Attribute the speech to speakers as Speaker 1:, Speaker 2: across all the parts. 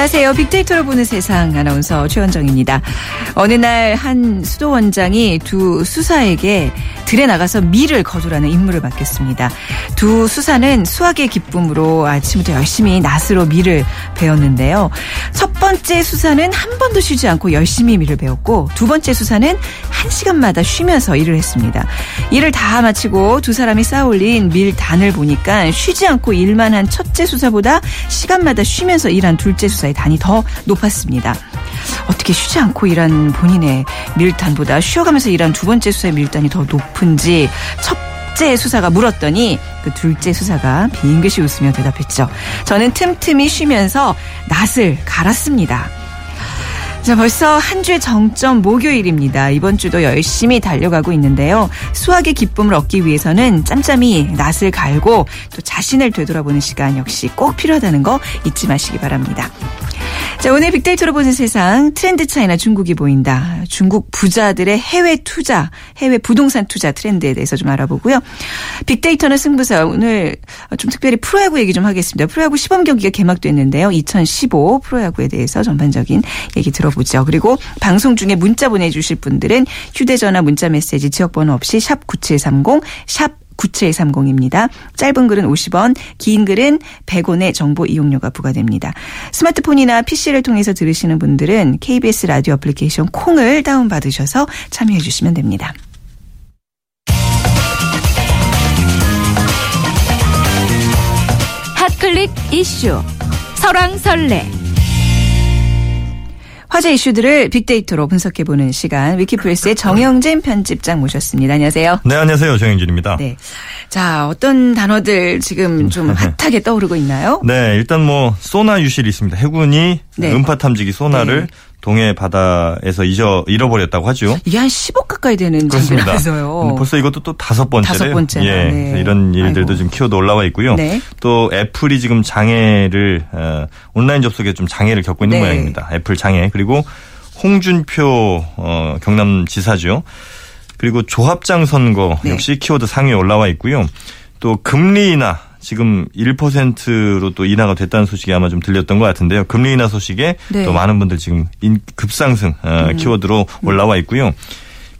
Speaker 1: 안녕하세요. 빅데이터로 보는 세상 아나운서 최원정입니다. 어느 날 한 수도원장이 두 수사에게 들에 나가서 밀을 거두라는 임무를 맡겼습니다. 두 수사는 수학의 기쁨으로 아침부터 열심히 낫으로 밀을 배웠는데요. 첫 번째 수사는 한 번도 쉬지 않고 열심히 밀을 배웠고 두 번째 수사는 한 시간마다 쉬면서 일을 했습니다. 일을 다 마치고 두 사람이 쌓아올린 밀 단을 보니까 쉬지 않고 일만 한 첫째 수사보다 시간마다 쉬면서 일한 둘째 수사의 단이 더 높았습니다. 어떻게 쉬지 않고 일한 본인의 밀단보다 쉬어가면서 일한 두 번째 수사의 밀단이 더 높은 지 첫째 수사가 물었더니 그 둘째 수사가 빙긋이 웃으며 대답했죠. 저는 틈틈이 쉬면서 낫을 갈았습니다. 자, 벌써 한 주의 정점 목요일입니다. 이번 주도 열심히 달려가고 있는데요. 수학의 기쁨을 얻기 위해서는 짬짬이 낫을 갈고 또 자신을 되돌아보는 시간 역시 꼭 필요하다는 거 잊지 마시기 바랍니다. 자, 오늘 빅데이터로 보는 세상 트렌드 차이나 중국이 보인다. 중국 부자들의 해외 투자, 해외 부동산 투자 트렌드에 대해서 좀 알아보고요. 빅데이터는 승부사 오늘 좀 특별히 프로야구 얘기 좀 하겠습니다. 프로야구 시범 경기가 개막됐는데요. 2015 프로야구에 대해서 전반적인 얘기 들어보죠. 그리고 방송 중에 문자 보내주실 분들은 휴대전화 문자 메시지 지역번호 없이 샵 9730, 샵 9730입니다. 짧은 글은 50원, 긴 글은 100원의 정보 이용료가 부과됩니다. 스마트폰이나 PC를 통해서 들으시는 분들은 KBS 라디오 애플리케이션 콩을 다운받으셔서 참여해 주시면 됩니다.
Speaker 2: 핫클릭 이슈 설왕설래
Speaker 1: 화제 이슈들을 빅데이터로 분석해보는 시간 위키플러스의 정영진 편집장 모셨습니다. 안녕하세요.
Speaker 3: 네, 안녕하세요. 정영진입니다.
Speaker 1: 네. 자, 어떤 단어들 지금 좀 핫하게 떠오르고 있나요?
Speaker 3: 네, 일단 뭐 소나 유실이 있습니다. 해군이
Speaker 1: 네.
Speaker 3: 음파 탐지기 소나를
Speaker 1: 네.
Speaker 3: 동해 바다에서 잊어 잃어버렸다고 하죠.
Speaker 1: 이게 한 10억 가까이 되는. 장비라서요.
Speaker 3: 음, 벌써 이것도 또 다섯 번째래요.
Speaker 1: 다섯 번째나,
Speaker 3: 예,
Speaker 1: 네.
Speaker 3: 이런 일들도
Speaker 1: 아이고.
Speaker 3: 지금 키워드 올라와 있고요.
Speaker 1: 네.
Speaker 3: 또 애플이 지금 장애를 어, 온라인 접속에 좀 장애를 겪고 있는
Speaker 1: 네.
Speaker 3: 모양입니다. 애플 장애 그리고 홍준표 어, 경남지사죠. 그리고 조합장 선거
Speaker 1: 네.
Speaker 3: 역시 키워드 상위에 올라와 있고요. 또 금리 인하 지금 1%로 또 인하가 됐다는 소식이 아마 좀 들렸던 것 같은데요. 금리 인하 소식에
Speaker 1: 네. 음.
Speaker 3: 또 많은 분들 지금 인- 급상승 어, 키워드로 올라와 있고요.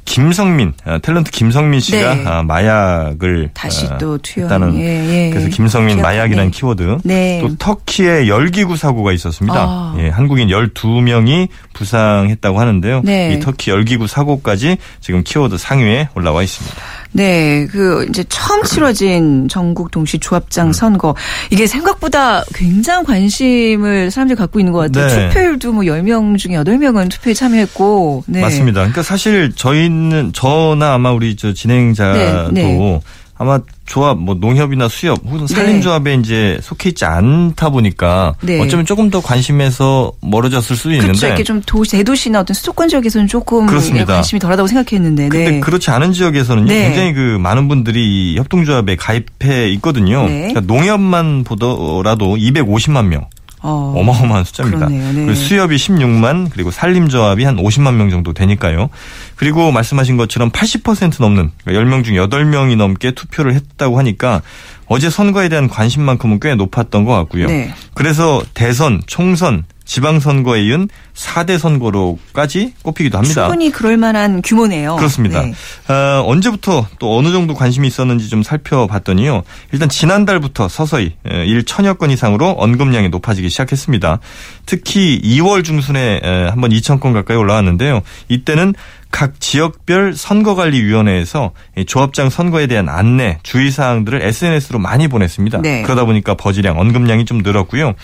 Speaker 3: 김성민 어, 탤런트 김성민 씨가
Speaker 1: 네.
Speaker 3: 아, 마약을
Speaker 1: 다시
Speaker 3: 어,
Speaker 1: 또 투여.
Speaker 3: 했다는
Speaker 1: 예, 예.
Speaker 3: 그래서 김성민
Speaker 1: 기억-
Speaker 3: 마약이라는
Speaker 1: 네.
Speaker 3: 키워드.
Speaker 1: 네.
Speaker 3: 또 터키의 열기구 사고가 있었습니다.
Speaker 1: 아.
Speaker 3: 예, 한국인 12명이 부상했다고 하는데요.
Speaker 1: 네.
Speaker 3: 이 터키 열기구 사고까지 지금 키워드 상위에 올라와 있습니다.
Speaker 1: 네, 그 이제 처음 치러진 전국 동시
Speaker 3: 음.
Speaker 1: 조합장 선거 이게 생각보다 굉장한 관심을 사람들이 갖고 있는 것 같아요.
Speaker 3: 네.
Speaker 1: 투표율도 뭐 10명 중에 8명은 투표에 참여했고. 네.
Speaker 3: 맞습니다. 그러니까 사실 저희는 저나 아마 우리 저 진행자도
Speaker 1: 네, 네.
Speaker 3: 아마 조합 뭐 농협이나 수협 혹은 산림조합에 이제 속해 있지 않다 보니까
Speaker 1: 네.
Speaker 3: 어쩌면 조금 더 관심에서 멀어졌을 수도 있는데
Speaker 1: 그렇죠. 이렇게 좀 도시, 대도시나 어떤 수도권 지역에서는 조금
Speaker 3: 그렇습니다.
Speaker 1: 관심이 덜하다고 생각했는데.
Speaker 3: 근데
Speaker 1: 네.
Speaker 3: 그렇지 않은 지역에서는
Speaker 1: 네.
Speaker 3: 굉장히 그 많은 분들이 이 협동조합에 가입해 있거든요.
Speaker 1: 네.
Speaker 3: 그러니까 농협만 보더라도 250만 명.
Speaker 1: 어.
Speaker 3: 어마어마한 숫자입니다.
Speaker 1: 그러네요. 네.
Speaker 3: 그리고 수협이 16만 그리고 산림조합이 한 50만 명 정도 되니까요. 그리고 말씀하신 것처럼 80% 넘는 그러니까 10명 중 8명이 넘게 투표를 했다고 하니까 어제 선거에 대한 관심만큼은 꽤 높았던 것 같고요.
Speaker 1: 네.
Speaker 3: 그래서 대선, 총선, 지방선거에 이은 4대 선거로까지 꼽히기도 합니다.
Speaker 1: 충분히 그럴 만한 규모네요.
Speaker 3: 그렇습니다.
Speaker 1: 네.
Speaker 3: 어, 언제부터 또 어느 정도 관심이 있었는지 좀 살펴봤더니요. 일단 지난달부터 서서히 1천여 건 이상으로 언급량이 높아지기 시작했습니다. 특히 2월 중순에 에, 한번 2천 건 가까이 올라왔는데요. 이때는 각 지역별 선거관리위원회에서 이 조합장 선거에 대한 안내, 주의사항들을 SNS로 많이 보냈습니다.
Speaker 1: 네.
Speaker 3: 그러다 보니까 버즈량, 언급량이 좀 늘었고요.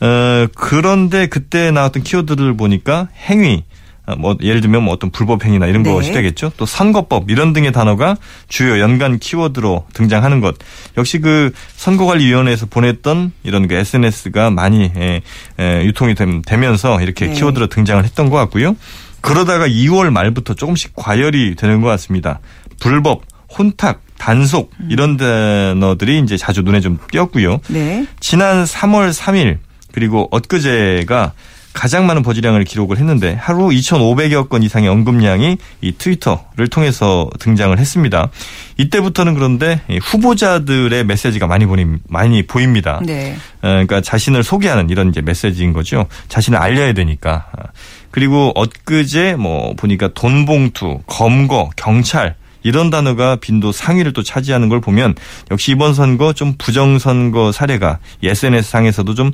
Speaker 3: 어, 그런데 그때 나왔던 키워드를 보니까 행위, 어, 뭐 예를 들면 뭐 어떤 불법 행위나 이런
Speaker 1: 네.
Speaker 3: 것이 되겠죠. 또 선거법 이런 등의 단어가 주요 연관 키워드로 등장하는 것. 역시 그 선거관리위원회에서 보냈던 이런 그 SNS가 많이 예, 예, 유통이 됨- 되면서 이렇게
Speaker 1: 네.
Speaker 3: 키워드로 등장을 했던 것 같고요. 그러다가 2월 말부터 조금씩 과열이 되는 것 같습니다. 불법, 혼탁, 단속
Speaker 1: 음.
Speaker 3: 이런 단어들이 이제 자주 눈에 좀 띄었고요.
Speaker 1: 네.
Speaker 3: 지난 3월 3일 그리고 엊그제가 가장 많은 버즈량을 기록을 했는데 하루 2,500여 건 이상의 언급량이 이 트위터를 통해서 등장을 했습니다. 이때부터는 그런데 후보자들의 메시지가 많이 보니 많이 보입니다.
Speaker 1: 네.
Speaker 3: 어, 그러니까 자신을 소개하는 이런 이제 메시지인 거죠. 자신을 알려야 되니까. 그리고 엊그제 뭐 보니까 돈봉투, 검거, 경찰 이런 단어가 빈도 상위를 또 차지하는 걸 보면 역시 이번 선거 좀 부정선거 사례가 SNS 상에서도 좀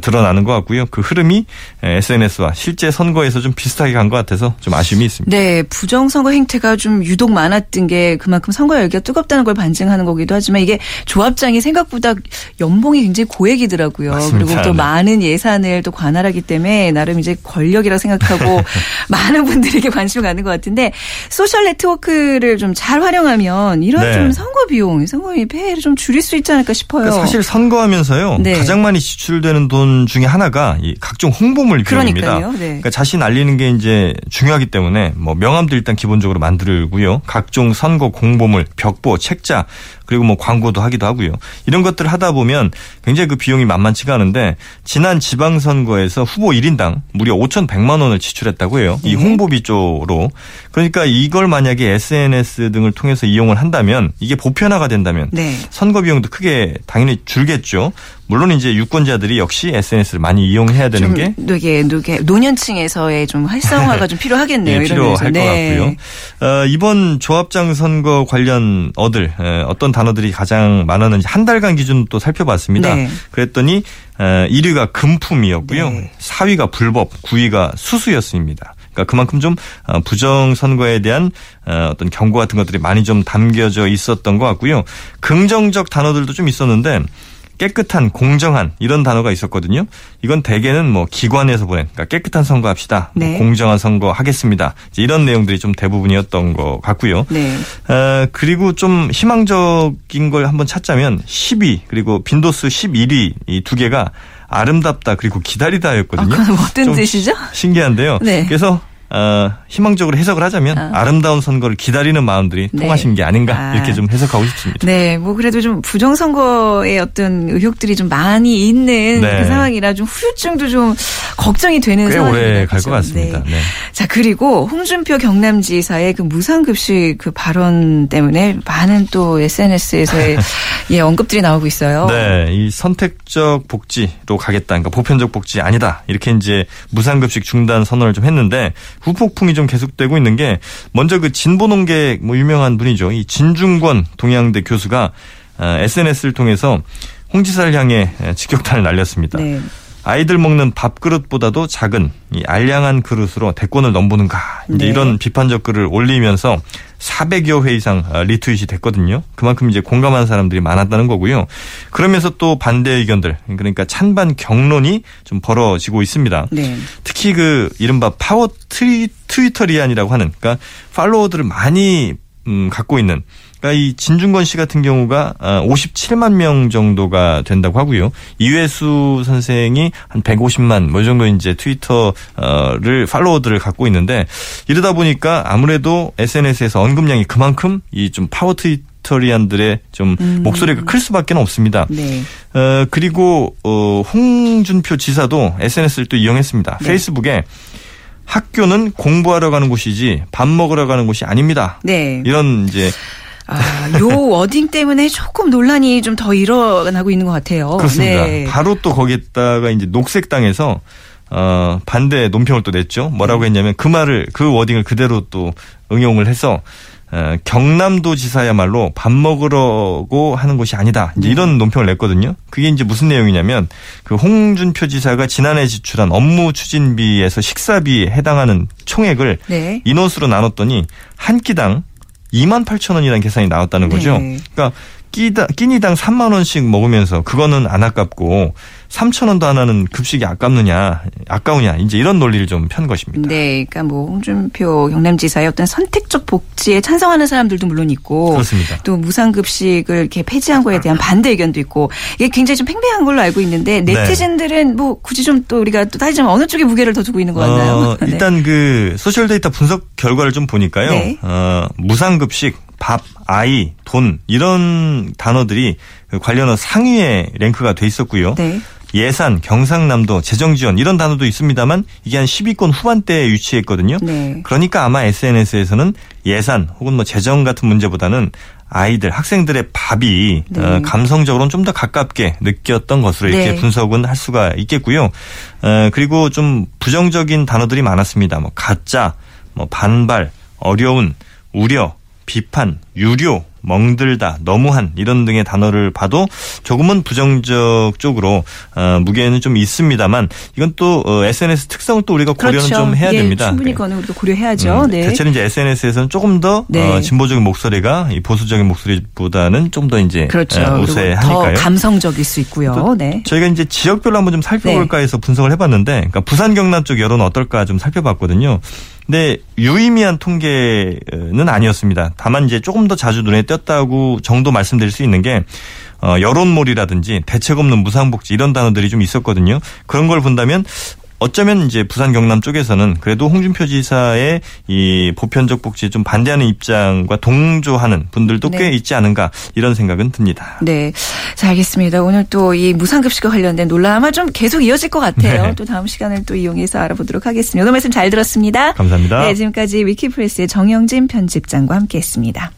Speaker 3: 드러나는 것 같고요. 그 흐름이 SNS와 실제 선거에서 좀 비슷하게 간 것 같아서 좀 아쉬움이 있습니다.
Speaker 1: 네, 부정선거 행태가 좀 유독 많았던 게 그만큼 선거 열기가 뜨겁다는 걸 반증하는 거기도 하지만 이게 조합장이 생각보다 연봉이 굉장히 고액이더라고요.
Speaker 3: 맞습니다.
Speaker 1: 그리고 또
Speaker 3: 네.
Speaker 1: 많은 예산을 또 관할하기 때문에 나름 이제 권력이라 생각하고 많은 분들에게 관심을 갖는 것 같은데 소셜 네트워크를 좀 잘 활용하면 이런
Speaker 3: 네.
Speaker 1: 좀 선거 비용, 선거비 폐해를 좀 줄일 수 있지 않을까 싶어요.
Speaker 3: 그러니까 사실 선거하면서요
Speaker 1: 네.
Speaker 3: 가장 많이 지출되는 돈 중에 하나가 이 각종 홍보물 비용입니다.
Speaker 1: 네.
Speaker 3: 그러니까 자신 알리는 게 이제 중요하기 때문에 뭐 명함도 일단 기본적으로 만들고요. 각종 선거 공보물, 벽보, 책자 그리고 뭐 광고도 하기도 하고요. 이런 것들을 하다 보면 굉장히 그 비용이 만만치가 않은데 지난 지방선거에서 후보 1인당 무려 5,100만 원을 지출했다고 해요. 이
Speaker 1: 네.
Speaker 3: 홍보비 쪽으로. 그러니까 이걸 만약에 SNS 등을 통해서 이용을 한다면 이게 보편화가 된다면
Speaker 1: 네.
Speaker 3: 선거 비용도 크게 당연히 줄겠죠. 물론 이제 유권자들이 역시 SNS를 많이 이용해야 되는 좀게
Speaker 1: 되게 되게 노년층에서의 좀 활성화가 좀 필요하겠네요.
Speaker 3: 예, 필요할
Speaker 1: 면에서.
Speaker 3: 것
Speaker 1: 네.
Speaker 3: 같고요. 어, 이번 조합장 선거 관련 어들 에, 어떤 단어들이 가장 많았는지 한 달간 기준 또 살펴봤습니다.
Speaker 1: 네.
Speaker 3: 그랬더니 에, 1위가 금품이었고요.
Speaker 1: 네.
Speaker 3: 4위가 불법, 9위가 수수였습니다. 그러니까 그만큼 좀 어, 부정 선거에 대한 어, 어떤 경고 같은 것들이 많이 좀 담겨져 있었던 것 같고요. 긍정적 단어들도 좀 있었는데 깨끗한, 공정한 이런 단어가 있었거든요. 이건 대개는 뭐 기관에서 보낸 그러니까 깨끗한 선거 합시다. 뭐
Speaker 1: 네.
Speaker 3: 공정한 선거 하겠습니다. 이제 이런 내용들이 좀 대부분이었던 것 같고요.
Speaker 1: 네.
Speaker 3: 어, 그리고 좀 희망적인 걸 한번 찾자면 10위 그리고 빈도수 11위 이 두 개가 아름답다 그리고
Speaker 1: 아,
Speaker 3: 기다리다였거든요.
Speaker 1: 그건 어떤
Speaker 3: 좀
Speaker 1: 뜻이죠?
Speaker 3: 신기한데요.
Speaker 1: 네.
Speaker 3: 그래서 어, 희망적으로 해석을 하자면
Speaker 1: 아.
Speaker 3: 아. 름다운 선거를 기다리는 마음들이
Speaker 1: 네.
Speaker 3: 통하신 게 아닌가
Speaker 1: 아.
Speaker 3: 이렇게 좀 해석하고 싶습니다.
Speaker 1: 네, 뭐 그래도 좀 부정 선거의 어떤 의혹들이 좀 많이 있는
Speaker 3: 네.
Speaker 1: 그 상황이라 좀 후유증도 좀 걱정이 되는
Speaker 3: 꽤
Speaker 1: 상황입니다.
Speaker 3: 오래 갈
Speaker 1: 그렇죠?
Speaker 3: 것 같습니다.
Speaker 1: 네.
Speaker 3: 네.
Speaker 1: 자 그리고 홍준표 경남지사의 그 무상급식 그 발언 때문에 많은 또 SNS에서의 예 언급들이 나오고 있어요.
Speaker 3: 네, 이 선택적 복지로 가겠다. 그러니까 보편적 복지 아니다. 이렇게 이제 무상급식 중단 선언을 좀 했는데 후폭풍이 좀 계속되고 있는 게 먼저 그 진보농계 뭐 유명한 분이죠. 이 진중권 동양대 교수가 SNS를 통해서 홍 지사를 향해 직격탄을 날렸습니다.
Speaker 1: 네.
Speaker 3: 아이들 먹는 밥그릇보다도 작은 이 알량한 그릇으로 대권을 넘보는가 이제
Speaker 1: 네.
Speaker 3: 이런 비판적 글을 올리면서 400여 회 이상 어, 리트윗이 됐거든요. 그만큼 이제 공감하는 사람들이 많았다는 거고요. 그러면서 또 반대 의견들 그러니까 찬반 경론이 좀 벌어지고 있습니다.
Speaker 1: 네.
Speaker 3: 특히 그 이른바 파워 트위, 트위터리안이라고 하는 그러니까 팔로워들을 많이 음, 갖고 있는 그러니까 이 진중권 씨 같은 경우가 57만 명 정도가 된다고 하고요. 이외수 선생이 한 150만 뭐이 정도 이제 트위터를 팔로워들을 갖고 있는데 이러다 보니까 아무래도 SNS에서 언급량이 그만큼 이 좀 파워 트위터리안들의 좀 목소리가 클 수밖에 없습니다.
Speaker 1: 네.
Speaker 3: 어, 그리고 어, 홍준표 지사도 SNS를 또 이용했습니다.
Speaker 1: 네.
Speaker 3: 페이스북에 학교는 공부하러 가는 곳이지 밥 먹으러 가는 곳이 아닙니다.
Speaker 1: 네.
Speaker 3: 이런 이제
Speaker 1: 아, 요 워딩 때문에 조금 논란이 좀 더 일어나고 있는 것 같아요.
Speaker 3: 그렇습니다.
Speaker 1: 네.
Speaker 3: 바로 또 거기에다가 이제 녹색당에서 어, 반대 논평을 또 냈죠.
Speaker 1: 네.
Speaker 3: 뭐라고 했냐면 그 말을 그 워딩을 그대로 또 응용을 해서 어, 경남도 지사야말로 밥 먹으러고 하는 곳이 아니다. 이제
Speaker 1: 네.
Speaker 3: 이런 논평을 냈거든요. 그게 이제 무슨 내용이냐면 그 홍준표 지사가 지난해 지출한 업무 추진비에서 식사비에 해당하는 총액을
Speaker 1: 네.
Speaker 3: 인원수로 나눴더니 한 끼당 2만 8천 원이라는 계산이 나왔다는 거죠.
Speaker 1: 네.
Speaker 3: 그러니까 끼다, 끼니당 3만 원씩 먹으면서 그거는 안 아깝고 3천 원도 안 하는 급식이 아깝느냐, 아까우냐, 이제 이런 논리를 좀 편 것입니다.
Speaker 1: 네, 그러니까 뭐 홍준표 경남지사의 어떤 선택적 복지에 찬성하는 사람들도 물론 있고,
Speaker 3: 그렇습니다.
Speaker 1: 또 무상급식을 이렇게 폐지한 거에 대한 반대 의견도 있고, 이게 굉장히 좀 팽팽한 걸로 알고 있는데
Speaker 3: 네.
Speaker 1: 네티즌들은 뭐 굳이 좀 또 우리가 또 따지자면 어느 쪽에 무게를 더 두고 있는 것 같나요?
Speaker 3: 어,
Speaker 1: 네.
Speaker 3: 일단 그 소셜 데이터 분석 결과를 좀 보니까요.
Speaker 1: 네.
Speaker 3: 어, 무상급식, 밥, 아이, 돈 이런 단어들이 그 관련한 상위에 랭크가 돼 있었고요.
Speaker 1: 네.
Speaker 3: 예산, 경상남도, 재정지원 이런 단어도 있습니다만 이게 한 10위권 후반대에 위치했거든요.
Speaker 1: 네.
Speaker 3: 그러니까 아마 SNS에서는 예산 혹은 뭐 재정 같은 문제보다는 아이들, 학생들의 밥이
Speaker 1: 네.
Speaker 3: 어, 감성적으로는 좀 더 가깝게 느꼈던 것으로 이렇게
Speaker 1: 네.
Speaker 3: 분석은 할 수가 있겠고요. 어, 그리고 좀 부정적인 단어들이 많았습니다. 뭐 가짜, 뭐 반발, 어려운, 우려, 비판, 유료, 멍들다, 너무한 이런 등의 단어를 봐도 조금은 부정적 쪽으로 어, 무게는 좀 있습니다만 이건 또 어, SNS 특성을 또 우리가 고려는 좀 해야
Speaker 1: 예,
Speaker 3: 됩니다.
Speaker 1: 충분히
Speaker 3: 네.
Speaker 1: 그거는 우리가 고려해야죠.
Speaker 3: 음,
Speaker 1: 네.
Speaker 3: 대체로 이제 SNS에서는 조금 더
Speaker 1: 네.
Speaker 3: 어, 진보적인 목소리가 이 보수적인 목소리보다는 좀 더 이제
Speaker 1: 그렇죠.
Speaker 3: 어,
Speaker 1: 그리고
Speaker 3: 우세하니까요.
Speaker 1: 더 감성적일 수 있고요.
Speaker 3: 또
Speaker 1: 네.
Speaker 3: 저희가 이제 지역별로 한번 좀 살펴볼까 해서 분석을 해봤는데, 그러니까 부산 경남 쪽 여론 어떨까 좀 살펴봤거든요. 근데 유의미한 통계는 아니었습니다. 다만 이제 조금 더 자주 눈에 띄었다고 정도 말씀드릴 수 있는 게 어, 여론몰이라든지 대책 없는 무상복지 이런 단어들이 좀 있었거든요. 그런 걸 본다면 어쩌면 이제 부산 경남 쪽에서는 그래도 홍준표 지사의 이 보편적 복지에 좀 반대하는 입장과 동조하는 분들도 꽤
Speaker 1: 네.
Speaker 3: 있지 않은가 이런 생각은 듭니다.
Speaker 1: 네. 자, 알겠습니다. 오늘 또 이 무상급식과 관련된 논란 아마 좀 계속 이어질 것 같아요.
Speaker 3: 네.
Speaker 1: 또 다음 시간을 또 이용해서 알아보도록 하겠습니다. 오늘 말씀 잘 들었습니다.
Speaker 3: 감사합니다.
Speaker 1: 네, 지금까지 위키프레스의 정영진 편집장과 함께 했습니다.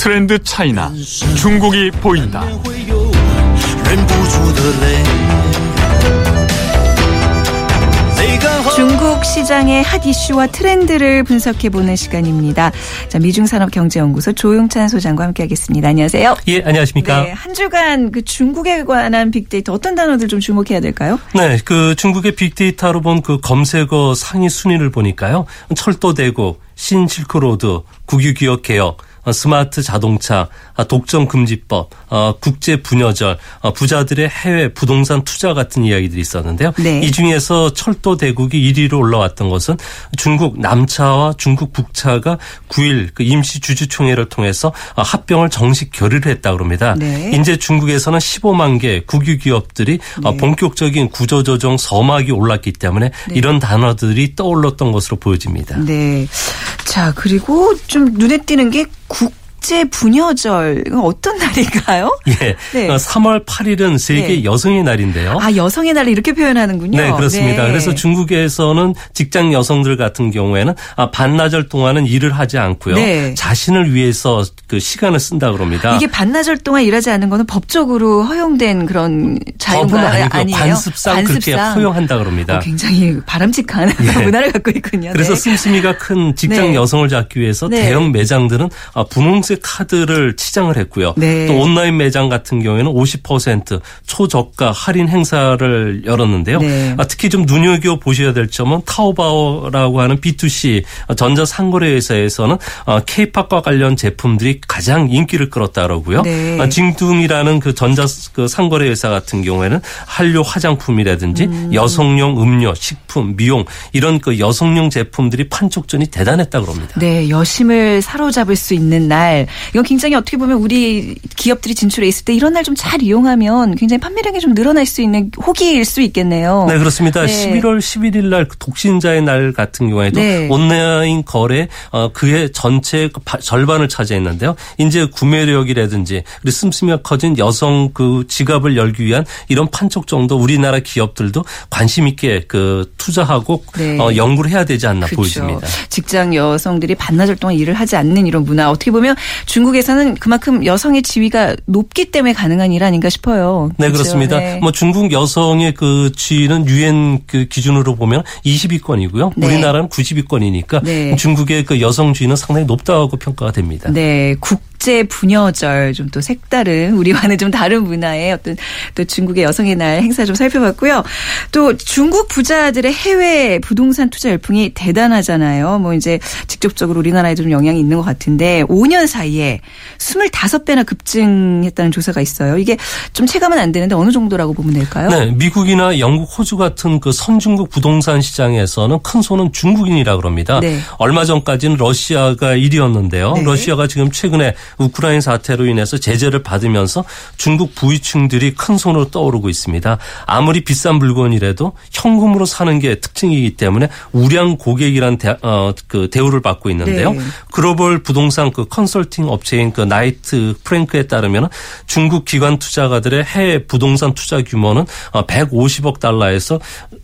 Speaker 4: 트렌드 차이나 중국이 보인다.
Speaker 1: 중국 시장의 핫 이슈와 트렌드를 분석해보는 시간입니다. 자, 미중산업경제연구소 조용찬 소장과 함께하겠습니다. 안녕하세요.
Speaker 5: 예, 안녕하십니까.
Speaker 1: 네, 한 주간 그 중국에 관한 빅데이터 어떤 단어들 좀 주목해야 될까요?
Speaker 5: 네, 그 중국의 빅데이터로 본 그 검색어 상위 순위를 보니까요. 철도 대고 신실크로드, 국유기업 개혁, 스마트 자동차, 아, 독점 금지법, 어, 국제 분여절, 어, 부자들의 해외 부동산 투자 같은 이야기들이 있었는데요.
Speaker 1: 네.
Speaker 5: 이 중에서 철도 대국이 1위로 올라왔던 것은 중국 남차와 중국 북차가 9일 그 임시 주주총회를 통해서 어, 합병을 정식 결의를 했다 그럽니다.
Speaker 1: 네.
Speaker 5: 이제 중국에서는 15만 개 국유 기업들이 어, 본격적인 구조조정 서막이 올랐기 때문에 이런 단어들이 떠올랐던 것으로 보여집니다.
Speaker 1: 네. 자, 그리고 좀 눈에 띄는 게 국 제 분여절. 이건 어떤 날인가요?
Speaker 5: 예.
Speaker 1: 네.
Speaker 5: 어, 3월 8일은 세계
Speaker 1: 네.
Speaker 5: 여성의 날인데요.
Speaker 1: 아, 여성의 날을 이렇게 표현하는군요.
Speaker 5: 네, 그렇습니다.
Speaker 1: 네.
Speaker 5: 그래서 중국에서는 직장 여성들 같은 경우에는 아, 반나절 동안은 일을 하지 않고요.
Speaker 1: 네.
Speaker 5: 자신을 위해서 그 시간을 쓴다 그럽니다.
Speaker 1: 이게 반나절 동안 일하지 않는 거는 법적으로 허용된 그런 자유가. 아니에요.
Speaker 5: 관습상, 그렇게 허용한다 그럽니다.
Speaker 1: 어, 굉장히 바람직한
Speaker 5: 예.
Speaker 1: 문화를 갖고 있군요.
Speaker 5: 그래서
Speaker 1: 네.
Speaker 5: 씀씀이가 큰 직장
Speaker 1: 네.
Speaker 5: 여성을 잡기 위해서
Speaker 1: 네.
Speaker 5: 대형 매장들은 아, 분홍색 카드를 치장을 했고요.
Speaker 1: 네.
Speaker 5: 또 온라인 매장 같은 경우에는 50% 초저가 할인 행사를 열었는데요.
Speaker 1: 네.
Speaker 5: 아, 특히 좀 눈여겨 보셔야 될 점은 타오바오라고 하는 B2C 전자 상거래 회사에서는 K-팝과 관련 제품들이 가장 인기를 끌었다 그러고요.
Speaker 1: 네.
Speaker 5: 아, 징둥이라는 그 전자 그 상거래 회사 같은 경우에는 한류 화장품이라든지
Speaker 1: 음.
Speaker 5: 여성용 음료, 식품, 미용 이런 그 여성용 제품들이 판촉전이 대단했다 그럽니다.
Speaker 1: 네, 여심을 사로잡을 수 있는 날. 이건 굉장히 어떻게 보면 우리 기업들이 진출해 있을 때 이런 날 좀 잘 이용하면 굉장히 판매량이 좀 늘어날 수 있는 호기일 수 있겠네요.
Speaker 5: 네, 그렇습니다.
Speaker 1: 네.
Speaker 5: 11월 11일 날그 독신자의 날 같은 경우에도
Speaker 1: 네.
Speaker 5: 온라인 거래 어, 그의 전체 그 바- 절반을 차지했는데요. 이제 구매력이라든지 그리고 씀씀이가 커진 여성 그 지갑을 열기 위한 이런 판촉 정도 우리나라 기업들도 관심 있게 그 투자하고
Speaker 1: 네.
Speaker 5: 어, 연구를 해야 되지 않나
Speaker 1: 그렇죠.
Speaker 5: 보여집니다.
Speaker 1: 직장 여성들이 반나절 동안 일을 하지 않는 이런 문화. 어떻게 보면 중국에서는 그만큼 여성의 지위가 높기 때문에 가능한 일 아닌가 싶어요.
Speaker 5: 네,
Speaker 1: 그렇죠?
Speaker 5: 그렇습니다.
Speaker 1: 네.
Speaker 5: 뭐 중국 여성의 그 지위는 유엔 그 기준으로 보면 20위권이고요.
Speaker 1: 네.
Speaker 5: 우리나라는 90위권이니까
Speaker 1: 네.
Speaker 5: 중국의 그 여성 지위는 상당히 높다고 평가가 됩니다.
Speaker 1: 네, 국 제 분여절 좀 또 색다른 우리와는 좀 다른 문화의 어떤 또 중국의 여성의 날 행사 좀 살펴봤고요. 또 중국 부자들의 해외 부동산 투자 열풍이 대단하잖아요. 뭐 이제 직접적으로 우리나라에도 좀 영향이 있는 것 같은데 5년 사이에 25배나 급증했다는 조사가 있어요. 이게 좀 체감은 안 되는데 어느 정도라고 보면 될까요?
Speaker 5: 네, 미국이나 영국, 호주 같은 그 선진국 부동산 시장에서는 큰 손은 중국인이라 그럽니다.
Speaker 1: 네.
Speaker 5: 얼마 전까지는 러시아가 1위였는데요.
Speaker 1: 네.
Speaker 5: 러시아가 지금 최근에 우크라이나 사태로 인해서 제재를 받으면서 중국 부유층들이 큰 손으로 떠오르고 있습니다. 아무리 비싼 물건이라도 현금으로 사는 게 특징이기 때문에 우량 고객이란 대, 어, 그 대우를 받고 있는데요.
Speaker 1: 네.
Speaker 5: 글로벌 부동산 그 컨설팅 업체인 그 나이트 프랭크에 따르면 중국 기관 투자가들의 해외 부동산 투자 규모는 150억 달러에서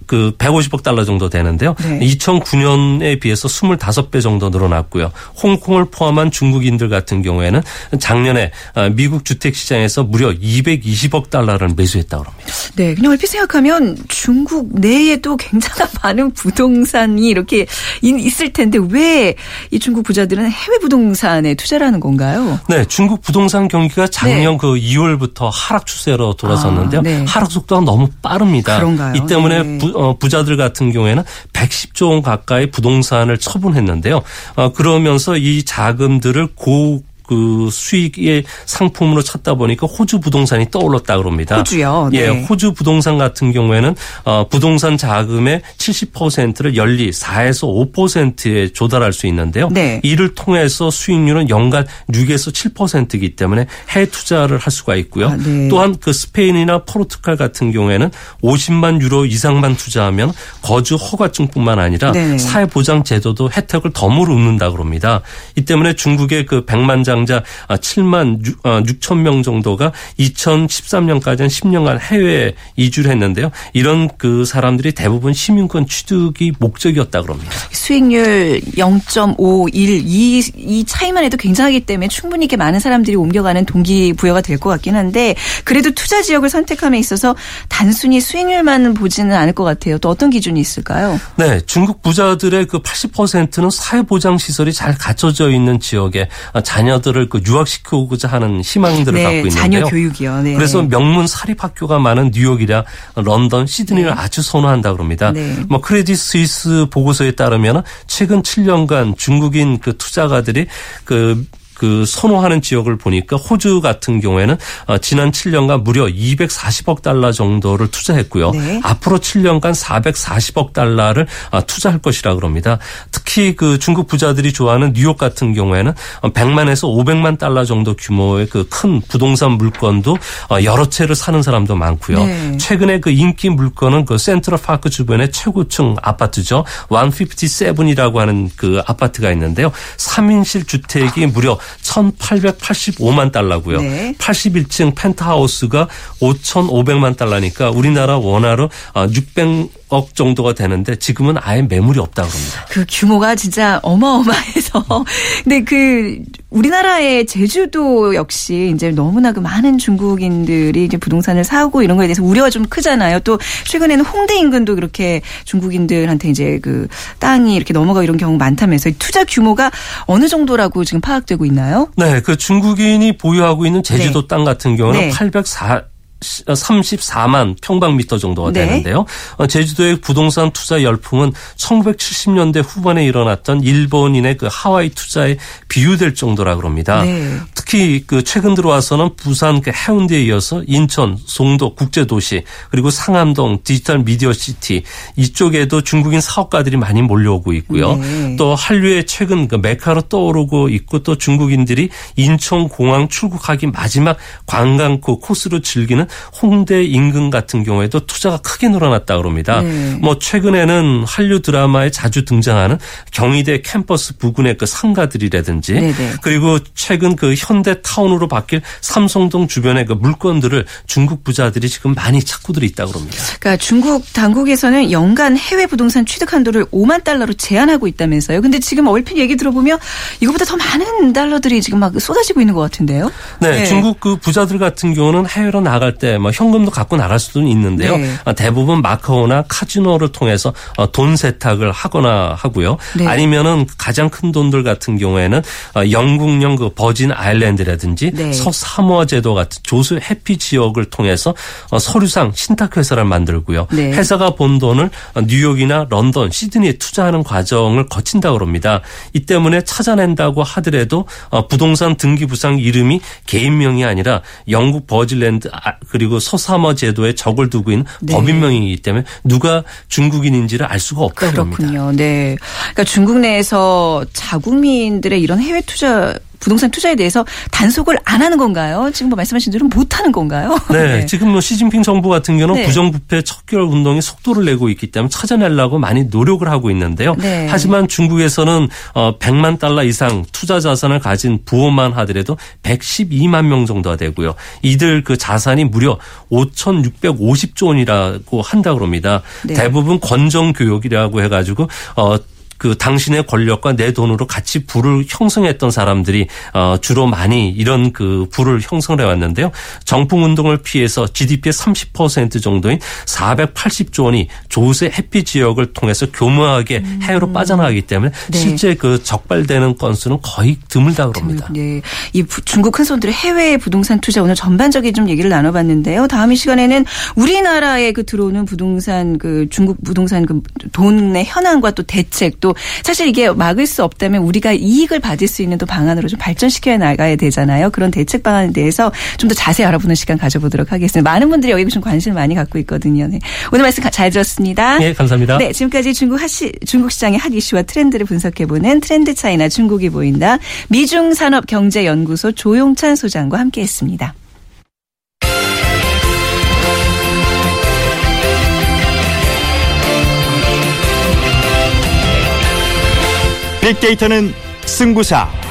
Speaker 5: 그 150억 달러 정도 되는데요.
Speaker 1: 네.
Speaker 5: 2009년에 비해서 25배 정도 늘어났고요. 홍콩을 포함한 중국인들 같은 경우에는 작년에 어, 미국 주택 시장에서 무려 220억 달러를 매수했다고 합니다.
Speaker 1: 네, 그냥 얼핏 생각하면 중국 내에도 굉장한 많은 부동산이 이렇게 인- 있을 텐데 왜 이 중국 부자들은 해외 부동산에 투자를 하는 건가요?
Speaker 5: 네, 중국 부동산 경기가 작년 그 2월부터 하락 추세로 돌아섰는데요.
Speaker 1: 네. 아, 네.
Speaker 5: 하락 속도가 너무 빠릅니다.
Speaker 1: 그런가요?
Speaker 5: 이 때문에
Speaker 1: 네.
Speaker 5: 부, 자들 같은 경우에는 110조 원 가까이 부동산을 처분했는데요. 어, 그러면서 이 자금들을 고 그 수익의 상품으로 찾다 보니까 호주 부동산이 떠올랐다 그럽니다.
Speaker 1: 호주요?
Speaker 5: 예,
Speaker 1: 네.
Speaker 5: 호주 부동산 같은 경우에는 어, 부동산 자금의 70%를 연리 4에서 5%에 조달할 수 있는데요.
Speaker 1: 네.
Speaker 5: 이를 통해서 수익률은 연간 6에서 7%이기 때문에 해외 투자를 할 수가 있고요.
Speaker 1: 아, 네.
Speaker 5: 또한 그 스페인이나 포르투갈 같은 경우에는 50만 유로 이상만 투자하면 거주 허가증뿐만 아니라
Speaker 1: 네.
Speaker 5: 사회보장 제도도 혜택을 덤으로 얻는다 그럽니다. 이 때문에 중국의 그 100만 장자 7만 6천 명 정도가 2013년까지는 10년간 해외에 이주를 했는데요. 이런 그 사람들이 대부분 시민권 취득이 목적이었다 그럽니다.
Speaker 1: 수익률 0.51, 이, 이 차이만 해도 굉장하기 때문에 충분히 이렇게 많은 사람들이 옮겨가는 동기부여가 될 것 같긴 한데 그래도 투자 지역을 선택함에 있어서 단순히 수익률만 보지는 않을 것 같아요. 또 어떤 기준이 있을까요?
Speaker 5: 네, 중국 부자들의 그 80%는 사회보장 시설이 잘 갖춰져 있는 지역에 자녀들 을 그 유학시키고자 하는 희망들을 갖고 있는데요.
Speaker 1: 네, 자녀 교육이요. 네.
Speaker 5: 그래서 명문 사립학교가 많은 뉴욕이나 런던, 시드니를 아주 선호한다 그럽니다.
Speaker 1: 네.
Speaker 5: 뭐 크레딧 스위스 보고서에 따르면 최근 7년간 중국인 그 투자가들이 그 그 선호하는 지역을 보니까 호주 같은 경우에는 어, 지난 7년간 무려 240억 달러 정도를 투자했고요.
Speaker 1: 네.
Speaker 5: 앞으로 7년간 440억 달러를 어, 투자할 것이라 그럽니다. 특히 그 중국 부자들이 좋아하는 뉴욕 같은 경우에는 100만에서 500만 달러 정도 규모의 그 큰 부동산 물건도 어, 여러 채를 사는 사람도 많고요.
Speaker 1: 네.
Speaker 5: 최근에 그 인기 물건은 그 센트럴 파크 주변의 최고층 아파트죠. 157이라고 하는 그 아파트가 있는데요. 3인실 주택이 무려 1,885만 달러고요.
Speaker 1: 네.
Speaker 5: 81층 펜트하우스가 5,500만 달러니까 우리나라 원화로 600억 정도가 되는데 지금은 아예 매물이 없다고 합니다.
Speaker 1: 그 규모가 진짜 어마어마해서. 근데 그 우리나라의 제주도 역시 이제 너무나 그 많은 중국인들이 이제 부동산을 사고 이런 거에 대해서 우려가 좀 크잖아요. 또 최근에는 홍대 인근도 그렇게 중국인들한테 이제 그 땅이 이렇게 넘어가 이런 경우 많다면서 이 투자 규모가 어느 정도라고 지금 파악되고 있나요?
Speaker 5: 네, 그 중국인이 보유하고 있는 제주도
Speaker 1: 네.
Speaker 5: 땅 같은 경우는
Speaker 1: 네.
Speaker 5: 804 34만 평방미터 정도가
Speaker 1: 네.
Speaker 5: 되는데요. 어, 제주도의 부동산 투자 열풍은 1970년대 후반에 일어났던 일본인의 그 하와이 투자에 비유될 정도라 그럽니다.
Speaker 1: 네.
Speaker 5: 특히 그 최근 들어와서는 부산 그 해운대에 이어서 인천, 송도 국제도시 그리고 상암동 디지털 미디어 시티 이쪽에도 중국인 사업가들이 많이 몰려오고 있고요.
Speaker 1: 네.
Speaker 5: 또 한류의 최근 그 메카로 떠오르고 있고 또 중국인들이 인천 공항 출국하기 마지막 관광 그 코스로 즐기는 홍대 인근 같은 경우에도 투자가 크게 늘어났다 그럽니다.
Speaker 1: 네.
Speaker 5: 뭐 최근에는 한류 드라마에 자주 등장하는 경희대 캠퍼스 부근의 그 상가들이라든지
Speaker 1: 네 네.
Speaker 5: 그리고 최근 그 현대 타운으로 바뀔 삼성동 주변의 그 물건들을 중국 부자들이 지금 많이 찾고들이 있다 그럽니다.
Speaker 1: 그러니까 중국 당국에서는 연간 해외 부동산 취득 한도를 5만 달러로 제한하고 있다면서요. 근데 지금 얼핏 얘기 들어보면 이거보다 더 많은 달러들이 지금 막 쏟아지고 있는 것 같은데요.
Speaker 5: 네, 중국 그 부자들 같은 경우는 해외로 나갈 때 뭐 현금도 갖고 나갈 수는 있는데요.
Speaker 1: 네.
Speaker 5: 어, 대부분 마카오나 카지노를 통해서 어, 돈 세탁을 하거나 하고요.
Speaker 1: 네.
Speaker 5: 아니면은 가장 큰 돈들 같은 경우에는 어, 영국령 그 버진 아일랜드라든지
Speaker 1: 네.
Speaker 5: 서사모아 제도 같은 조수 해피 지역을 통해서 어, 서류상 신탁 회사를 만들고요.
Speaker 1: 네.
Speaker 5: 회사가 번 돈을 어, 뉴욕이나 런던, 시드니에 투자하는 과정을 거친다 그럽니다. 이 때문에 찾아낸다고 하더라도 어, 부동산 등기 부상 이름이 개인명이 아니라 영국 버질랜드 아, 그리고 서사머 제도에 적을 두고 있는
Speaker 1: 네.
Speaker 5: 법인명이기 때문에 누가 중국인인지를 알 수가 합니다.
Speaker 1: 그렇군요. 네. 그러니까 중국 내에서 자국민들의 이런 해외 투자 부동산 투자에 대해서 단속을 안 하는 건가요? 지금 뭐 말씀하신 대로 못 하는 건가요?
Speaker 5: 네, 지금 뭐 시진핑 정부 같은 경우는
Speaker 1: 네.
Speaker 5: 부정부패 척결 운동이 속도를 내고 있기 때문에 찾아내려고 많이 노력을 하고 있는데요.
Speaker 1: 네.
Speaker 5: 하지만 중국에서는 어 100만 달러 이상 투자 자산을 가진 부호만 하더라도 112만 명 정도가 되고요. 이들 그 자산이 무려 5,650조 원이라고 한다고 합니다.
Speaker 1: 네.
Speaker 5: 대부분 권정 교육이라고 해가지고 어. 그 당신의 권력과 내 돈으로 같이 부를 형성했던 사람들이 어 주로 많이 이런 그 부를 형성을 해왔는데요. 정풍 운동을 피해서 GDP의 30% 정도인 480조 원이 조세 해피 지역을 통해서 교묘하게 해외로 빠져나가기 때문에
Speaker 1: 음. 네.
Speaker 5: 실제 그 적발되는 건수는 거의 드물다 그럽니다.
Speaker 1: 네. 이 부- 중국 큰 손들의 해외 부동산 투자 오늘 전반적인 좀 얘기를 나눠봤는데요. 다음 이 시간에는 우리나라에 그 들어오는 부동산 그 중국 부동산 그 돈의 현황과 또 대책 또 사실 이게 막을 수 없다면 우리가 이익을 받을 수 있는 또 방안으로 좀 발전시켜 나가야 되잖아요. 그런 대책 방안에 대해서 좀 더 자세히 알아보는 시간 가져보도록 하겠습니다. 많은 분들이 여기 좀 관심을 많이 갖고 있거든요. 네. 오늘 말씀 가- 잘 들었습니다.
Speaker 5: 네, 감사합니다.
Speaker 1: 네, 지금까지 중국 하시, 중국 시장의 핫 이슈와 트렌드를 분석해보는 트렌드 차이나 중국이 보인다. 미중 산업 경제 연구소 조용찬 소장과 함께했습니다.
Speaker 6: 빅데이터는 승부사.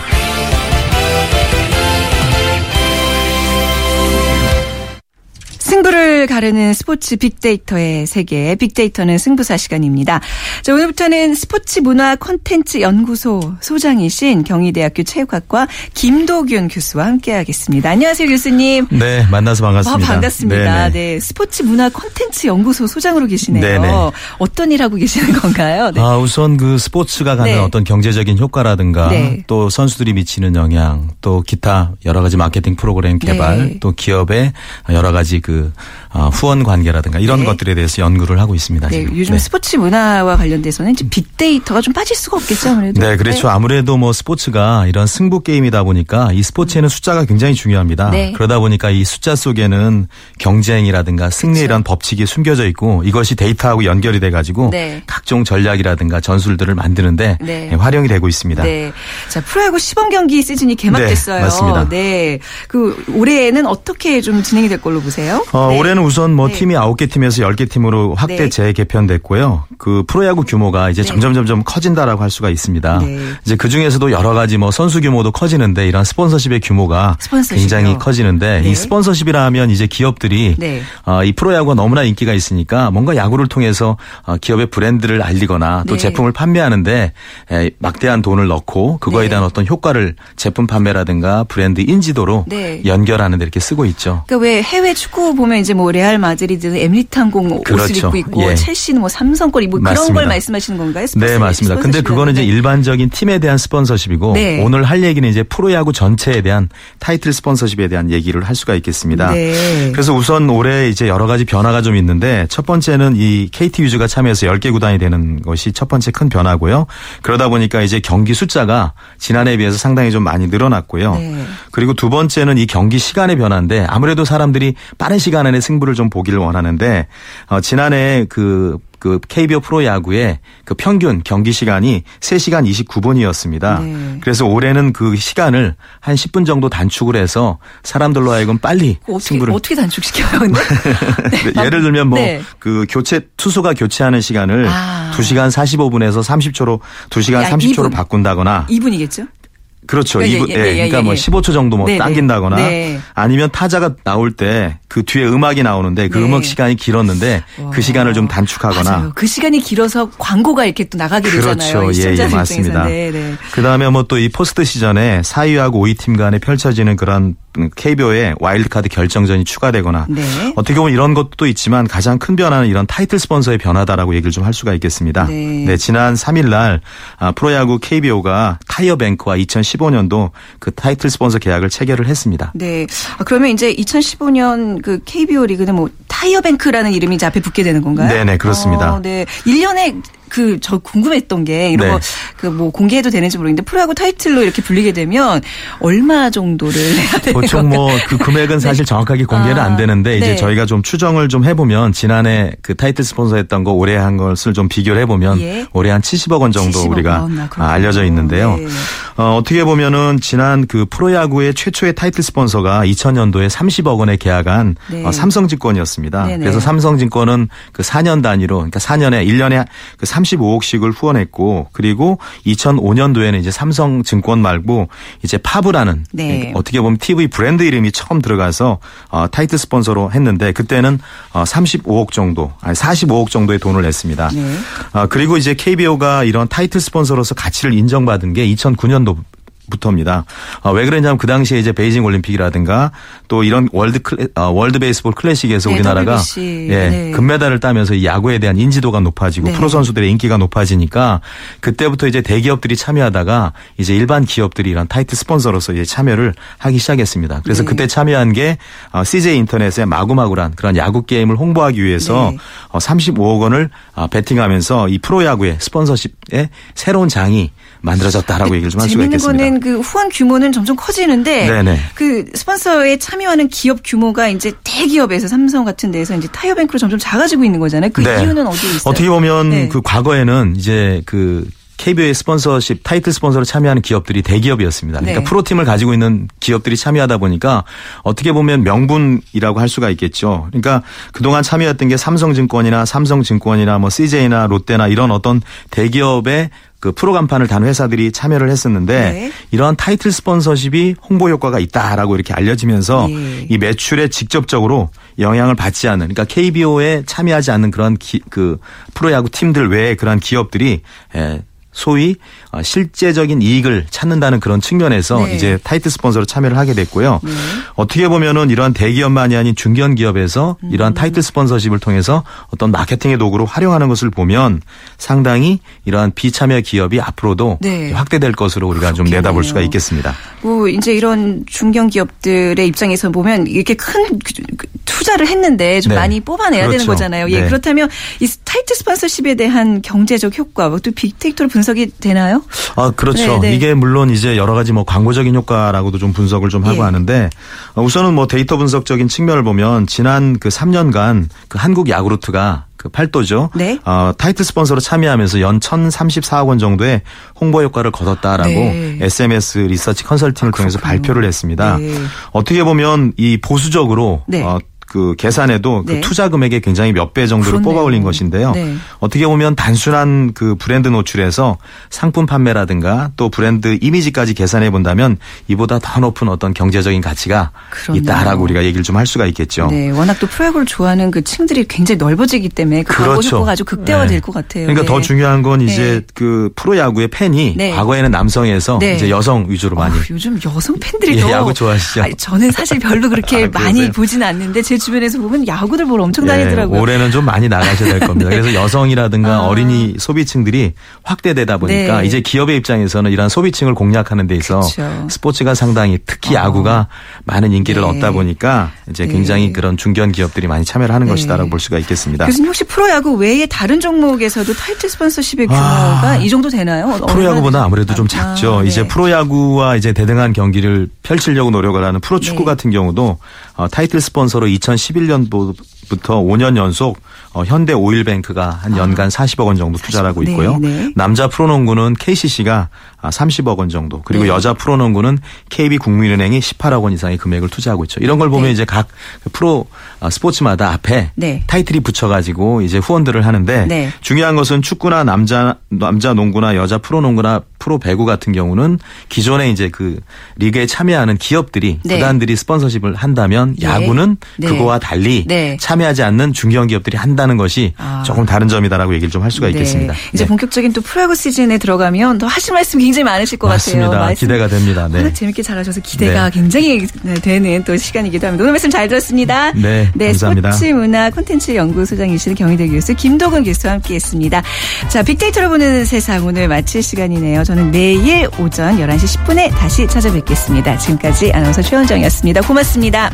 Speaker 1: 승부를 가르는 스포츠 빅데이터의 세계, 빅데이터는 승부사 시간입니다. 자, 오늘부터는 스포츠 문화 콘텐츠 연구소 소장이신 경희대학교 체육학과 김도균 교수와 함께하겠습니다. 안녕하세요, 교수님.
Speaker 6: 네, 만나서 반갑습니다.
Speaker 1: 아, 반갑습니다.
Speaker 6: 네네.
Speaker 1: 네, 스포츠 문화 콘텐츠 연구소 소장으로 계시네요.
Speaker 6: 네네.
Speaker 1: 어떤 일 하고 계시는 건가요? 네.
Speaker 6: 아, 우선 그 스포츠가 갖는
Speaker 1: 네.
Speaker 6: 어떤 경제적인 효과라든가
Speaker 1: 네.
Speaker 6: 또 선수들이 미치는 영향 또 기타 여러 가지 마케팅 프로그램 개발
Speaker 1: 네.
Speaker 6: 또 기업의 여러 가지 그 어, 후원 관계라든가 이런
Speaker 1: 네.
Speaker 6: 것들에 대해서 연구를 하고 있습니다.
Speaker 1: 네,
Speaker 6: 지금.
Speaker 1: 요즘
Speaker 6: 네.
Speaker 1: 스포츠 문화와 관련돼서는 이제 빅데이터가 좀 빠질 수가 없겠죠, 아무래도.
Speaker 6: 네, 그렇죠. 아무래도 뭐 스포츠가 이런 승부 게임이다 보니까 이 스포츠에는 숫자가 굉장히 중요합니다.
Speaker 1: 네.
Speaker 6: 그러다 보니까 이 숫자 속에는 경쟁이라든가 승리 이런 법칙이 숨겨져 있고 이것이 데이터하고 연결이 돼 가지고
Speaker 1: 네.
Speaker 6: 각종 전략이라든가 전술들을 만드는데
Speaker 1: 네.
Speaker 6: 네, 활용이 되고 있습니다.
Speaker 1: 네. 자, 프로야구 시범 경기 시즌이 개막됐어요.
Speaker 6: 네, 맞습니다.
Speaker 1: 네. 그 올해에는 어떻게 좀 진행이 될 걸로 보세요?
Speaker 6: 어,
Speaker 1: 네.
Speaker 6: 올해는 우선 뭐
Speaker 1: 네.
Speaker 6: 팀이 9개 팀에서 10개 팀으로 확대
Speaker 1: 네.
Speaker 6: 재개편됐고요. 그 프로야구 규모가 이제
Speaker 1: 네.
Speaker 6: 점점 점점 커진다라고 할 수가 있습니다.
Speaker 1: 네.
Speaker 6: 이제 그 중에서도 여러 가지 뭐 선수 규모도 커지는데 이런 스폰서십의 규모가
Speaker 1: 스폰서십이요.
Speaker 6: 굉장히 커지는데
Speaker 1: 네.
Speaker 6: 이 스폰서십이라 하면 이제 기업들이
Speaker 1: 네.
Speaker 6: 어, 이 프로야구가 너무나 인기가 있으니까 뭔가 야구를 통해서 어, 기업의 브랜드를 알리거나 또
Speaker 1: 네.
Speaker 6: 제품을 판매하는데 에, 막대한 돈을 넣고 그거에
Speaker 1: 네.
Speaker 6: 대한 어떤 효과를 제품 판매라든가 브랜드 인지도로
Speaker 1: 네.
Speaker 6: 연결하는 데 이렇게 쓰고 있죠.
Speaker 1: 그러니까 왜 해외 축구 보면 이제 뭐 레알 마드리드는 에밀리탄공 옷을
Speaker 6: 그렇죠.
Speaker 1: 입고 있고
Speaker 6: 예.
Speaker 1: 첼시는 뭐 삼성권 입고 그런
Speaker 6: 맞습니다.
Speaker 1: 걸 말씀하시는 건가요?
Speaker 6: 네, 맞습니다. 근데 그거는 이제 일반적인 팀에 대한 스폰서십이고
Speaker 1: 네.
Speaker 6: 오늘 할 얘기는 이제 프로야구 전체에 대한 타이틀 스폰서십에 대한 얘기를 할 수가 있겠습니다.
Speaker 1: 네.
Speaker 6: 그래서 우선 올해 이제 여러 가지 변화가 좀 있는데 첫 번째는 이 KT 위즈가 참여해서 10개 구단이 되는 것이 첫 번째 큰 변화고요. 그러다 보니까 이제 경기 숫자가 지난해에 비해서 상당히 좀 많이 늘어났고요.
Speaker 1: 네.
Speaker 6: 그리고 두 번째는 이 경기 시간의 변화인데 아무래도 사람들이 빠른 시간 안에 승부를 좀 보기를 원하는데 어, 지난해 그그 KBO 프로야구의 그 평균 경기 시간이 3시간 29분이었습니다.
Speaker 1: 네.
Speaker 6: 그래서 올해는 그 시간을 한 10분 정도 단축을 해서 사람들로 하여금 빨리
Speaker 1: 거. 어떻게
Speaker 6: 승부를
Speaker 1: 어떻게 단축시켜요, 근데?
Speaker 6: 네, 예를 들면 뭐
Speaker 1: 네.
Speaker 6: 그 교체 투수가 교체하는 시간을
Speaker 1: 아.
Speaker 6: 2시간 45분에서 30초로 2시간
Speaker 1: 야,
Speaker 6: 30초로
Speaker 1: 이분.
Speaker 6: 바꾼다거나
Speaker 1: 2분이겠죠?
Speaker 6: 그렇죠.
Speaker 1: 예, 예,
Speaker 6: 이분-
Speaker 1: 예,
Speaker 6: 예,
Speaker 1: 예,
Speaker 6: 그러니까
Speaker 1: 예,
Speaker 6: 뭐
Speaker 1: 예.
Speaker 6: 15초 정도 뭐
Speaker 1: 네, 네.
Speaker 6: 당긴다거나
Speaker 1: 네.
Speaker 6: 아니면 타자가 나올 때 그 뒤에 음악이 나오는데 그
Speaker 1: 네.
Speaker 6: 음악 시간이 길었는데 그 시간을 좀 단축하거나
Speaker 1: 맞아요. 그 시간이 길어서 광고가 이렇게 또 나가게 되잖아요.
Speaker 6: 그렇죠.
Speaker 1: 이
Speaker 6: 예, 예, 맞습니다.
Speaker 1: 네, 네.
Speaker 6: 그다음에 뭐 또 이 포스트 시즌에 4위하고 5위 팀 간에 펼쳐지는 그런 KBO의 와일드카드 결정전이 추가되거나
Speaker 1: 네.
Speaker 6: 어떻게 보면 이런 것도 있지만 가장 큰 변화는 이런 타이틀 스폰서의 변화다라고 얘기를 좀 할 수가 있겠습니다.
Speaker 1: 네.
Speaker 6: 지난 3일 날 아, 프로야구 KBO가 타이어뱅크와 2015년도 그 타이틀 스폰서 계약을 체결을 했습니다.
Speaker 1: 네. 아, 그러면 이제 2015년 그 KBO 리그는 뭐 타이어뱅크라는 이름이 이제 앞에 붙게 되는 건가요?
Speaker 6: 네 네, 그렇습니다.
Speaker 1: 어, 네. 1년에 그 저 궁금했던 게 이런
Speaker 6: 네.
Speaker 1: 거그뭐 공개해도 되는지 모르겠는데 프로야구 타이틀로 이렇게 불리게 되면 얼마 정도를
Speaker 6: 보통 뭐? 그 금액은 사실 정확하게 공개는
Speaker 1: 아,
Speaker 6: 안 되는데 이제
Speaker 1: 네.
Speaker 6: 저희가 좀 추정을 좀 해보면 지난해 그 타이틀 스폰서했던 거 올해 한 것을 좀 비교를 해보면
Speaker 1: 예.
Speaker 6: 올해 한 70억 원 정도
Speaker 1: 70억
Speaker 6: 우리가
Speaker 1: 원, 아,
Speaker 6: 아. 알려져 있는데요.
Speaker 1: 네.
Speaker 6: 어, 어떻게 보면은 지난 그 프로야구의 최초의 타이틀 스폰서가 2000년도에 30억 원에 계약한
Speaker 1: 네.
Speaker 6: 어, 삼성증권이었습니다. 그래서 삼성증권은 그 4년 단위로 그러니까 4년에 1년에 그 35억씩을 후원했고 그리고 2005년도에는 이제 삼성증권 말고 이제 파브라는
Speaker 1: 네.
Speaker 6: 어떻게 보면 TV 브랜드 이름이 처음 들어가서 어, 타이틀 스폰서로 했는데 그때는 어, 35억 정도, 아니 45억 정도의 돈을 냈습니다.
Speaker 1: 네.
Speaker 6: 어, 그리고 이제 KBO가 이런 타이틀 스폰서로서 가치를 인정받은 게 2009년도 부터입니다. 어, 왜 그랬냐면 그 당시에 이제 베이징 올림픽이라든가 또 이런 월드 클래, 어, 월드 베이스볼 클래식에서
Speaker 1: 네,
Speaker 6: 우리나라가
Speaker 1: WBC.
Speaker 6: 예,
Speaker 1: 네.
Speaker 6: 금메달을 따면서 이 야구에 대한 인지도가 높아지고
Speaker 1: 네.
Speaker 6: 프로 선수들의 인기가 높아지니까 그때부터 이제 대기업들이 참여하다가 이제 일반 기업들이 이런 타이틀 스폰서로서 이제 참여를 하기 시작했습니다. 그래서
Speaker 1: 네.
Speaker 6: 그때 참여한 게 어, CJ 인터넷의 마구마구란 그런 야구 게임을 홍보하기 위해서
Speaker 1: 네.
Speaker 6: 어, 35억 원을 어, 베팅하면서 이 프로 야구의 스폰서십에 새로운 장이 만들어졌다라고 얘기를 좀 할 수가
Speaker 1: 재밌는
Speaker 6: 있겠습니다.
Speaker 1: 거는 그 후원 규모는 점점 커지는데
Speaker 6: 네네.
Speaker 1: 그 스폰서에 참여하는 기업 규모가 이제 대기업에서 삼성 같은 데서 이제 타이어뱅크로 점점 작아지고 있는 거잖아요. 그
Speaker 6: 네.
Speaker 1: 이유는 어디에 있어요?
Speaker 6: 어떻게 보면
Speaker 1: 네.
Speaker 6: 그 과거에는 이제 그 KBO의 스폰서십 타이틀 스폰서로 참여하는 기업들이 대기업이었습니다. 그러니까
Speaker 1: 네.
Speaker 6: 프로팀을 가지고 있는 기업들이 참여하다 보니까 어떻게 보면 명분이라고 할 수가 있겠죠. 그러니까 그동안 참여했던 게 삼성증권이나 삼성증권이나 뭐 CJ나 롯데나 이런 어떤 대기업의 그 프로 간판을 단 회사들이 참여를 했었는데
Speaker 1: 네.
Speaker 6: 이러한 타이틀 스폰서십이 홍보 효과가 있다라고 이렇게 알려지면서
Speaker 1: 예.
Speaker 6: 이 매출에 직접적으로 영향을 받지 않는 그러니까 KBO에 참여하지 않는 그런 기, 그 프로야구 팀들 외에 그런 기업들이 에, 소위 어, 실제적인 이익을 찾는다는 그런 측면에서
Speaker 1: 네.
Speaker 6: 이제 타이틀 스폰서로 참여를 하게 됐고요. 어떻게 보면은 이러한 대기업만이 아닌 중견 기업에서
Speaker 1: 음.
Speaker 6: 이러한 타이틀 스폰서십을 통해서 어떤 마케팅의 도구로 활용하는 것을 보면 상당히 이러한 비참여 기업이 앞으로도
Speaker 1: 네.
Speaker 6: 확대될 것으로 우리가 좀
Speaker 1: 그렇겠네요.
Speaker 6: 내다볼 수가 있겠습니다.
Speaker 1: 뭐 이제 이런 중견 기업들의 입장에서 보면 이렇게 큰 그- 투자를 했는데 좀
Speaker 6: 네.
Speaker 1: 많이 뽑아내야 되는
Speaker 6: 그렇죠.
Speaker 1: 거잖아요. 예,
Speaker 6: 네.
Speaker 1: 그렇다면 이 타이틀 스폰서십에 대한 경제적 효과, 뭐또 빅데이터로 분석이 되나요?
Speaker 6: 아, 그렇죠.
Speaker 1: 네, 네.
Speaker 6: 이게 물론 이제 여러 가지 뭐 광고적인 효과라고도 좀 분석을 좀 하고
Speaker 1: 예.
Speaker 6: 하는데 어, 우선은 뭐 데이터 분석적인 측면을 보면 지난 그 3년간 그 한국 야쿠르트가 그 팔도죠.
Speaker 1: 네.
Speaker 6: 어, 타이틀 스폰서로 참여하면서 연 1,034억 원 정도의 홍보 효과를 거뒀다라고
Speaker 1: 네.
Speaker 6: SMS 리서치 컨설팅을 통해서
Speaker 1: 그렇군요.
Speaker 6: 발표를 했습니다.
Speaker 1: 네.
Speaker 6: 어떻게 보면 이 보수적으로
Speaker 1: 네.
Speaker 6: 어, 그 계산에도
Speaker 1: 네.
Speaker 6: 그 투자 금액의 굉장히 몇 배 정도를. 뽑아 올린 것인데요.
Speaker 1: 네.
Speaker 6: 어떻게 보면 단순한 그 브랜드 노출에서 상품 판매라든가 또 브랜드 이미지까지 계산해 본다면 이보다 더 높은 어떤 경제적인 가치가
Speaker 1: 그렇네요.
Speaker 6: 있다라고 우리가 얘기를 좀 할 수가 있겠죠.
Speaker 1: 네, 워낙 또 프로야구를 좋아하는 그 층들이 굉장히 넓어지기 때문에 그
Speaker 6: 그렇죠.
Speaker 1: 아주 극대화될
Speaker 6: 네.
Speaker 1: 것 같아요.
Speaker 6: 그러니까
Speaker 1: 네.
Speaker 6: 더 중요한 건 이제
Speaker 1: 네.
Speaker 6: 그 프로야구의 팬이
Speaker 1: 네.
Speaker 6: 과거에는 남성에서
Speaker 1: 네.
Speaker 6: 이제 여성 위주로 많이
Speaker 1: 어, 요즘 여성 팬들이
Speaker 6: 예,
Speaker 1: 더
Speaker 6: 야구 좋아하시죠?
Speaker 1: 아니, 저는 사실 별로 그렇게
Speaker 6: 아,
Speaker 1: 많이? 보진 않는데 제 주변에서 보면 야구들 보러 엄청
Speaker 6: 예,
Speaker 1: 다니더라고요.
Speaker 6: 올해는 좀 많이 나가셔야 될 겁니다. 그래서 여성이라든가
Speaker 1: 아.
Speaker 6: 어린이 소비층들이 확대되다 보니까
Speaker 1: 네.
Speaker 6: 이제 기업의 입장에서는 이러한 소비층을 공략하는 데 있어
Speaker 1: 그쵸.
Speaker 6: 스포츠가 상당히 특히
Speaker 1: 어.
Speaker 6: 야구가 많은 인기를
Speaker 1: 네.
Speaker 6: 얻다 보니까 이제
Speaker 1: 네.
Speaker 6: 굉장히 그런 중견 기업들이 많이 참여를 하는
Speaker 1: 네.
Speaker 6: 것이다라고 볼 수가 있겠습니다.
Speaker 1: 교수님 혹시 프로야구 외에 다른 종목에서도 타이틀 스폰서십의
Speaker 6: 아.
Speaker 1: 규모가 이 정도 되나요?
Speaker 6: 프로야구보다 아무래도 좀
Speaker 1: 되죠?
Speaker 6: 작죠.
Speaker 1: 아, 네.
Speaker 6: 이제 프로야구와 이제 대등한 경기를 펼치려고 노력을 하는 프로축구
Speaker 1: 네.
Speaker 6: 같은 경우도 어, 타이틀 스폰서로 2011년부터 5년 연속 어, 현대 오일뱅크가 한 연간 40억 원 정도 투자를 하고
Speaker 1: 네,
Speaker 6: 있고요.
Speaker 1: 네.
Speaker 6: 남자 프로농구는 KCC가 30억 원 정도 그리고
Speaker 1: 네.
Speaker 6: 여자 프로농구는 KB국민은행이 18억 원 이상의 금액을 투자하고 있죠. 이런 걸 보면
Speaker 1: 네.
Speaker 6: 이제 각 프로 어, 스포츠마다 앞에
Speaker 1: 네.
Speaker 6: 타이틀이 붙여가지고 이제 후원들을 하는데
Speaker 1: 네.
Speaker 6: 중요한 것은 축구나 남자 남자 농구나 여자 프로 농구나 프로 배구 같은 경우는 기존에 이제 그 리그에 참여하는 기업들이
Speaker 1: 네.
Speaker 6: 구단들이 스폰서십을 한다면
Speaker 1: 네.
Speaker 6: 야구는
Speaker 1: 네.
Speaker 6: 그거와 달리
Speaker 1: 네.
Speaker 6: 참여하지 않는 중견 기업들이 한다는 것이
Speaker 1: 아.
Speaker 6: 조금 다른 점이다라고 얘기를 좀 할 수가
Speaker 1: 네.
Speaker 6: 있겠습니다.
Speaker 1: 이제
Speaker 6: 네.
Speaker 1: 본격적인 또 프로야구 시즌에 들어가면 더 하실 말씀 굉장히 많으실 것
Speaker 6: 맞습니다.
Speaker 1: 같아요. 말씀
Speaker 6: 기대가 됩니다. 네.
Speaker 1: 워낙 재밌게 잘하셔서 기대가
Speaker 6: 네.
Speaker 1: 굉장히 네, 되는 또 시간이기도 합니다. 오늘 말씀 잘 들었습니다.
Speaker 6: 네, 감사합니다.
Speaker 1: 스포츠 문화 콘텐츠 연구소장이신 경희대 교수 김도근 교수와 함께했습니다. 자, 빅데이터로 보는 세상 오늘 마칠 시간이네요. 저는 내일 오전 11시 10분에 다시 찾아뵙겠습니다. 지금까지 아나운서 최원정이었습니다. 고맙습니다.